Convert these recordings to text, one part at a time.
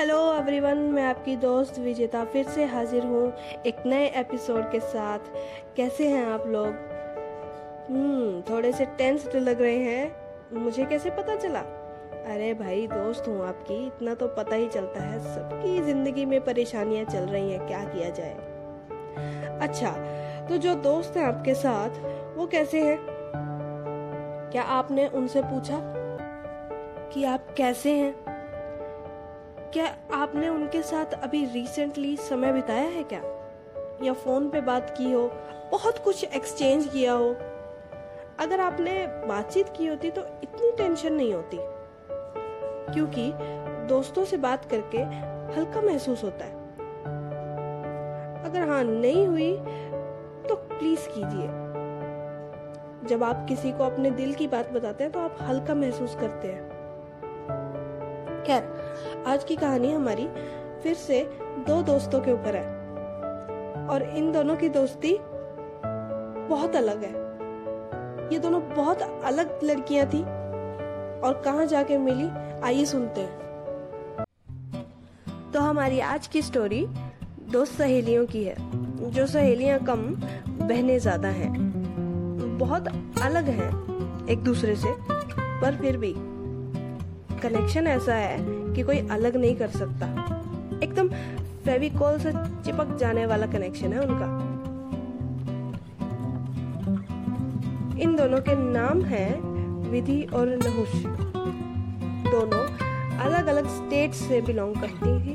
Hello everyone मैं आपकी दोस्त विजेता फिर से हाजिर हूँ एक नए एपिसोड के साथ। कैसे हैं आप लोग? हम्म थोड़े से टेंस तो लग रहे हैं। मुझे कैसे पता चला? अरे भाई, दोस्त हूँ आपकी। इतना तो पता ही चलता है। सबकी ज़िंदगी में परेशानियाँ चल रही हैं। क्या किया जाए? अच्छा तो जो दोस्त हैं आपके साथ, वो कैसे हैं? क्या आपने उनसे पूछा कि आप कैसे हैं? क्या आपने उनके साथ अभी रिसेंटली समय बिताया है क्या? या फ़ोन पे बात की हो, बहुत कुछ एक्सचेंज किया हो? अगर आपने बातचीत की होती तो इतनी टेंशन नहीं होती। क्योंकि दोस्तों से बात करके हल्का महसूस होता है। अगर हाँ नहीं हुई तो प्लीज़ कीजिए। जब आप किसी को अपने दिल की बात बताते हैं तो आप हल्का महसूस करते हैं। खैर, आज की कहानी हमारी फिर से दो दोस्तों के ऊपर है। और इन दोनों की दोस्ती बहुत अलग है। ये दोनों बहुत अलग लड़कियाँ थी और कहा जाके मिली, आइए सुनते हैं। तो हमारी आज की स्टोरी दो सहेलियों की है, जो सहेलियाँ कम, बहने ज़्यादा हैं। बहुत अलग हैं एक दूसरे से, पर फिर भी। कनेक्शन ऐसा है कि कोई अलग नहीं कर सकता। एकदम फेविकोल से चिपक जाने वाला कनेक्शन है उनका। इन दोनों के नाम हैं विधि और नहुष। दोनों अलग अलग स्टेट से बिलोंग करती थी।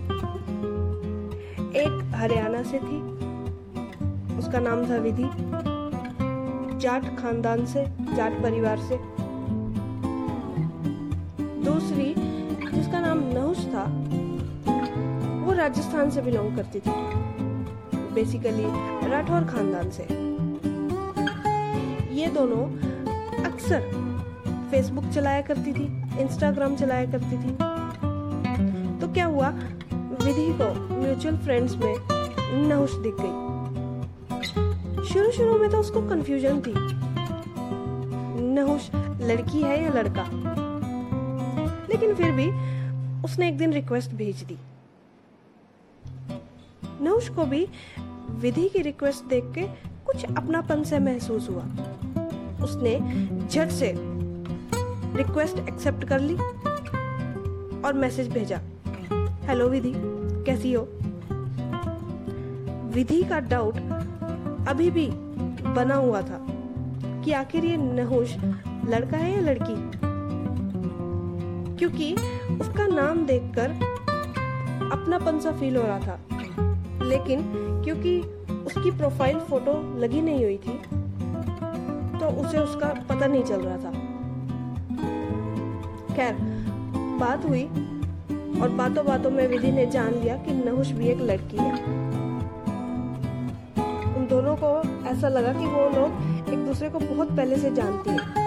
एक हरियाणा से थी, उसका नाम था विधि। जाट खानदान से, जाट परिवार से। दूसरी जिसका नाम नहुस था, वो राजस्थान से बिलोंग करती थी। बेसिकली राठौर खानदान से। ये दोनों अक्सर फेसबुक चलाया करती थी इंस्टाग्राम चलाया करती थी। तो क्या हुआ? विधि को म्यूचुअल फ्रेंड्स में नहुस दिख गई। शुरू शुरू में तो उसको कंफ्यूजन थी। नहुस लड़की है या लड़का? लेकिन फिर भी उसने एक दिन रिक्वेस्ट भेज दी। नौश को भी विधि की रिक्वेस्ट देख के कुछ अपनापन से महसूस हुआ। उसने झट से रिक्वेस्ट एक्सेप्ट कर ली और मैसेज भेजा, हेलो विधि, कैसी हो? विधि का डाउट अभी भी बना हुआ था कि आखिर ये नहुश लड़का है या लड़की? क्योंकि उसका नाम देखकर अपनापन सा फील हो रहा था। लेकिन क्योंकि उसकी प्रोफ़ाइल फ़ोटो लगी नहीं हुई थी तो उसे उसका पता नहीं चल रहा था। खैर, बात हुई और बातों बातों में विधि ने जान लिया कि नहुष भी एक लड़की है। उन दोनों को ऐसा लगा कि वो लोग एक दूसरे को बहुत पहले से जानती है।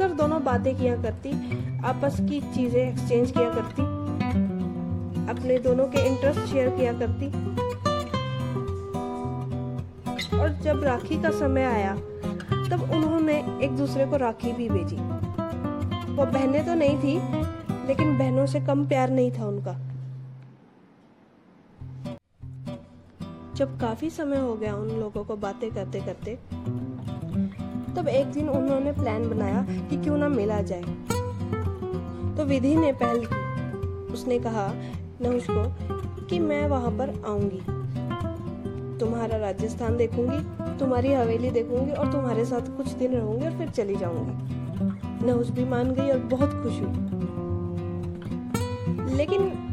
अक्सर दोनों बातें किया करती, आपस की चीज़ें एक्सचेंज किया करती, अपने दोनों के इंटरेस्ट शेयर किया करती। और जब राखी का समय आया, तब उन्होंने एक दूसरे को राखी भी भेजी। वो बहनें तो नहीं थी, लेकिन बहनों से कम प्यार नहीं था उनका। जब काफ़ी समय हो गया उन लोगों को बातें करते करते तब एक दिन उन्होंने प्लान बनाया कि क्यों ना मिला जाए। तो विधि ने पहल की। उसने कहा, नहुष को, कि मैं वहाँ पर आऊँगी। तुम्हारा राजस्थान देखूँगी, तुम्हारी हवेली देखूँगी और तुम्हारे साथ कुछ दिन रहूँगी और फिर चली जाऊँगी। नहुष भी मान गई और बहुत खुश हुई। लेकिन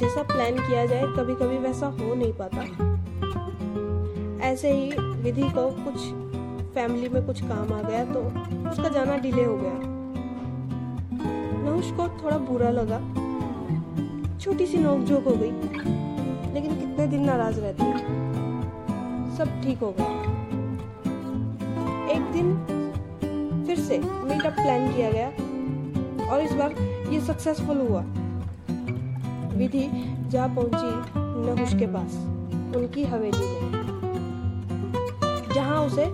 जैसा प्लान किया जाए कभी कभी वैसा हो नहीं पाता। ऐसे ही विधि को कुछ फैमिली में कुछ काम आ गया तो उसका जाना डिले हो गया। नहुष को थोड़ा बुरा लगा। छोटी सी नोकझोंक हो गई, लेकिन कितने दिन नाराज़ रहती सब ठीक हो गया। एक दिन फिर से मीटअप प्लान किया गया और इस बार ये सक्सेसफुल हुआ। विधि जा पहुँची नहुष के पास, उनकी हवेली में। जहाँ उसे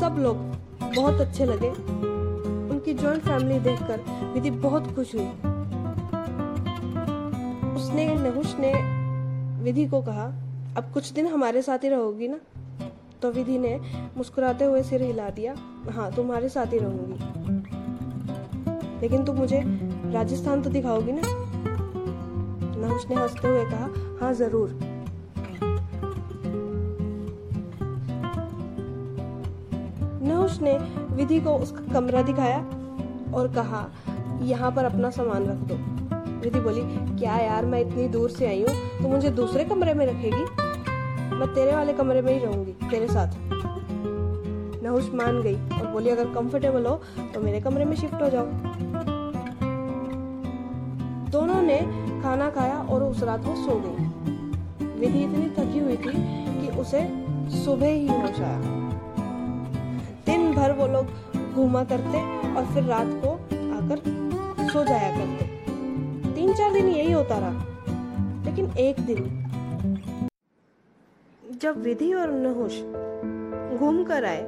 सब लोग बहुत अच्छे लगे। उनकी जॉइंट फैमिली देखकर विधि बहुत खुश हुई। उसने नहुष ने विधि को कहा, अब कुछ दिन हमारे साथ ही रहोगी ना? तो विधि ने मुस्कुराते हुए सिर हिला दिया हाँ तुम्हारे साथ ही रहूँगी। लेकिन तुम मुझे राजस्थान तो दिखाओगी ना? नहुष ने हँसते हुए कहा हाँ ज़रूर। नहुष ने विधि को उसका कमरा दिखाया और कहा, यहाँ पर अपना सामान रख दो। विधि बोली, क्या यार, मैं इतनी दूर से आई हूँ तो मुझे दूसरे कमरे में रखेगी? मैं तेरे वाले कमरे में ही रहूँगी, तेरे साथ। नहुष मान गई और बोली, अगर कंफर्टेबल हो तो मेरे कमरे में शिफ्ट हो जाओ। दोनों ने खाना खाया और उस रात वो सो गई। विधि इतनी थकी हुई थी कि उसे सुबह ही होश आया। भर वो लोग घूमा करते और फिर रात को आकर सो जाया करते। तीन चार दिन यही होता रहा, लेकिन एक दिन जब विधि और नहुष घूम कर आए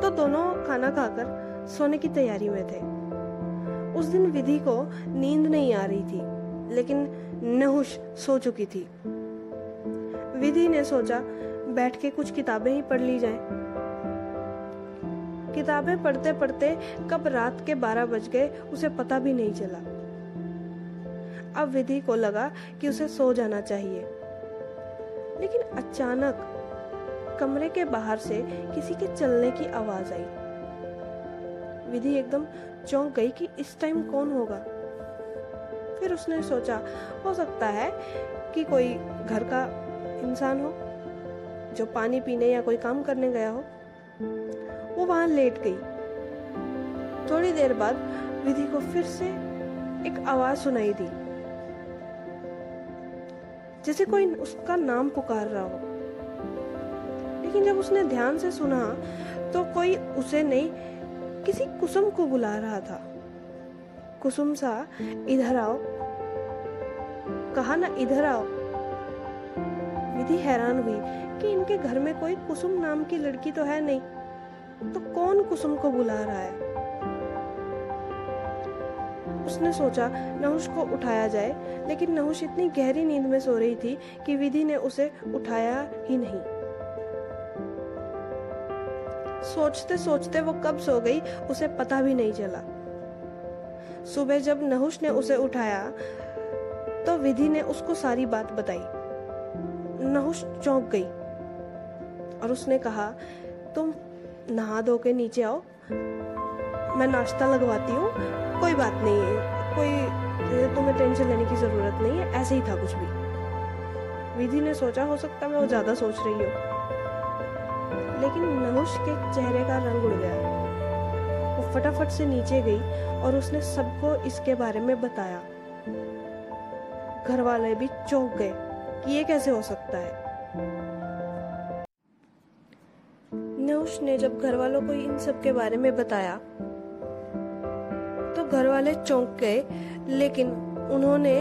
तो दोनों खाना खाकर सोने की तैयारी में थे। उस दिन विधि को नींद नहीं आ रही थी, लेकिन नहुष सो चुकी थी। विधि ने सोचा, बैठ के कुछ किताबें ही पढ़ ली जाएँ। किताबें पढ़ते पढ़ते कब रात के बारह बज गए, उसे पता भी नहीं चला। अब विधि को लगा कि उसे सो जाना चाहिए। लेकिन अचानक कमरे के बाहर से किसी के चलने की आवाज़ आई। विधि एकदम चौंक गई कि इस टाइम कौन होगा? फिर उसने सोचा, हो सकता है कि कोई घर का इंसान हो, जो पानी पीने या कोई काम करने गया हो। वहाँ लेट गई। थोड़ी देर बाद विधि को फिर से एक आवाज़ सुनाई दी। जैसे कोई उसका नाम पुकार रहा हो। लेकिन जब उसने ध्यान से सुना तो कोई उसे नहीं, किसी कुसुम को बुला रहा था। कुसुम सा, इधर आओ। कहा, ना, इधर आओ। विधि हैरान हुई कि इनके घर में कोई कुसुम नाम की लड़की तो है नहीं। तो कौन कुसुम को बुला रहा है? उसने सोचा, नहुष को उठाया जाए, लेकिन नहुष इतनी गहरी नींद में सो रही थी कि विधि ने उसे उठाया ही नहीं। सोचते सोचते वो कब सो गई, उसे पता भी नहीं चला। सुबह जब नहुष ने उसे उठाया तो विधि ने उसको सारी बात बताई। नहुष चौंक गई और उसने कहा, तुम नहा धो के नीचे आओ। मैं नाश्ता लगवाती हूँ। कोई बात नहीं है। कोई तुम्हें टेंशन लेने की ज़रूरत नहीं है। ऐसे ही था कुछ भी। विधि ने सोचा, हो सकता मैं वो ज़्यादा सोच रही हूँ। लेकिन नहुष के चेहरे का रंग उड़ गया। वो फटाफट से नीचे गई और उसने सबको इसके बारे में बताया। घर वाले भी चौंक गए कि ये कैसे हो सकता है। नहुष ने जब घर वालों को इन सब के बारे में बताया तो घर वाले चौंक गए, लेकिन उन्होंने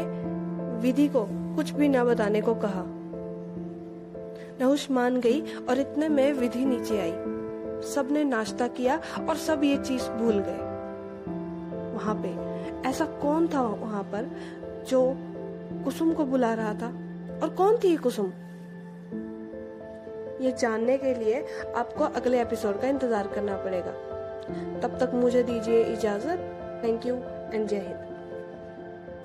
विधि को कुछ भी ना बताने को कहा। नहुष मान गई और इतने में विधि नीचे आई। सबने नाश्ता किया और सब ये चीज़ भूल गए। वहाँ पे ऐसा कौन था वहाँ पर जो कुसुम को बुला रहा था? और कौन थी कुसुम? ये जानने के लिए आपको अगले एपिसोड का इंतज़ार करना पड़ेगा। तब तक मुझे दीजिए इजाज़त। थैंक यू एंड जय हिंद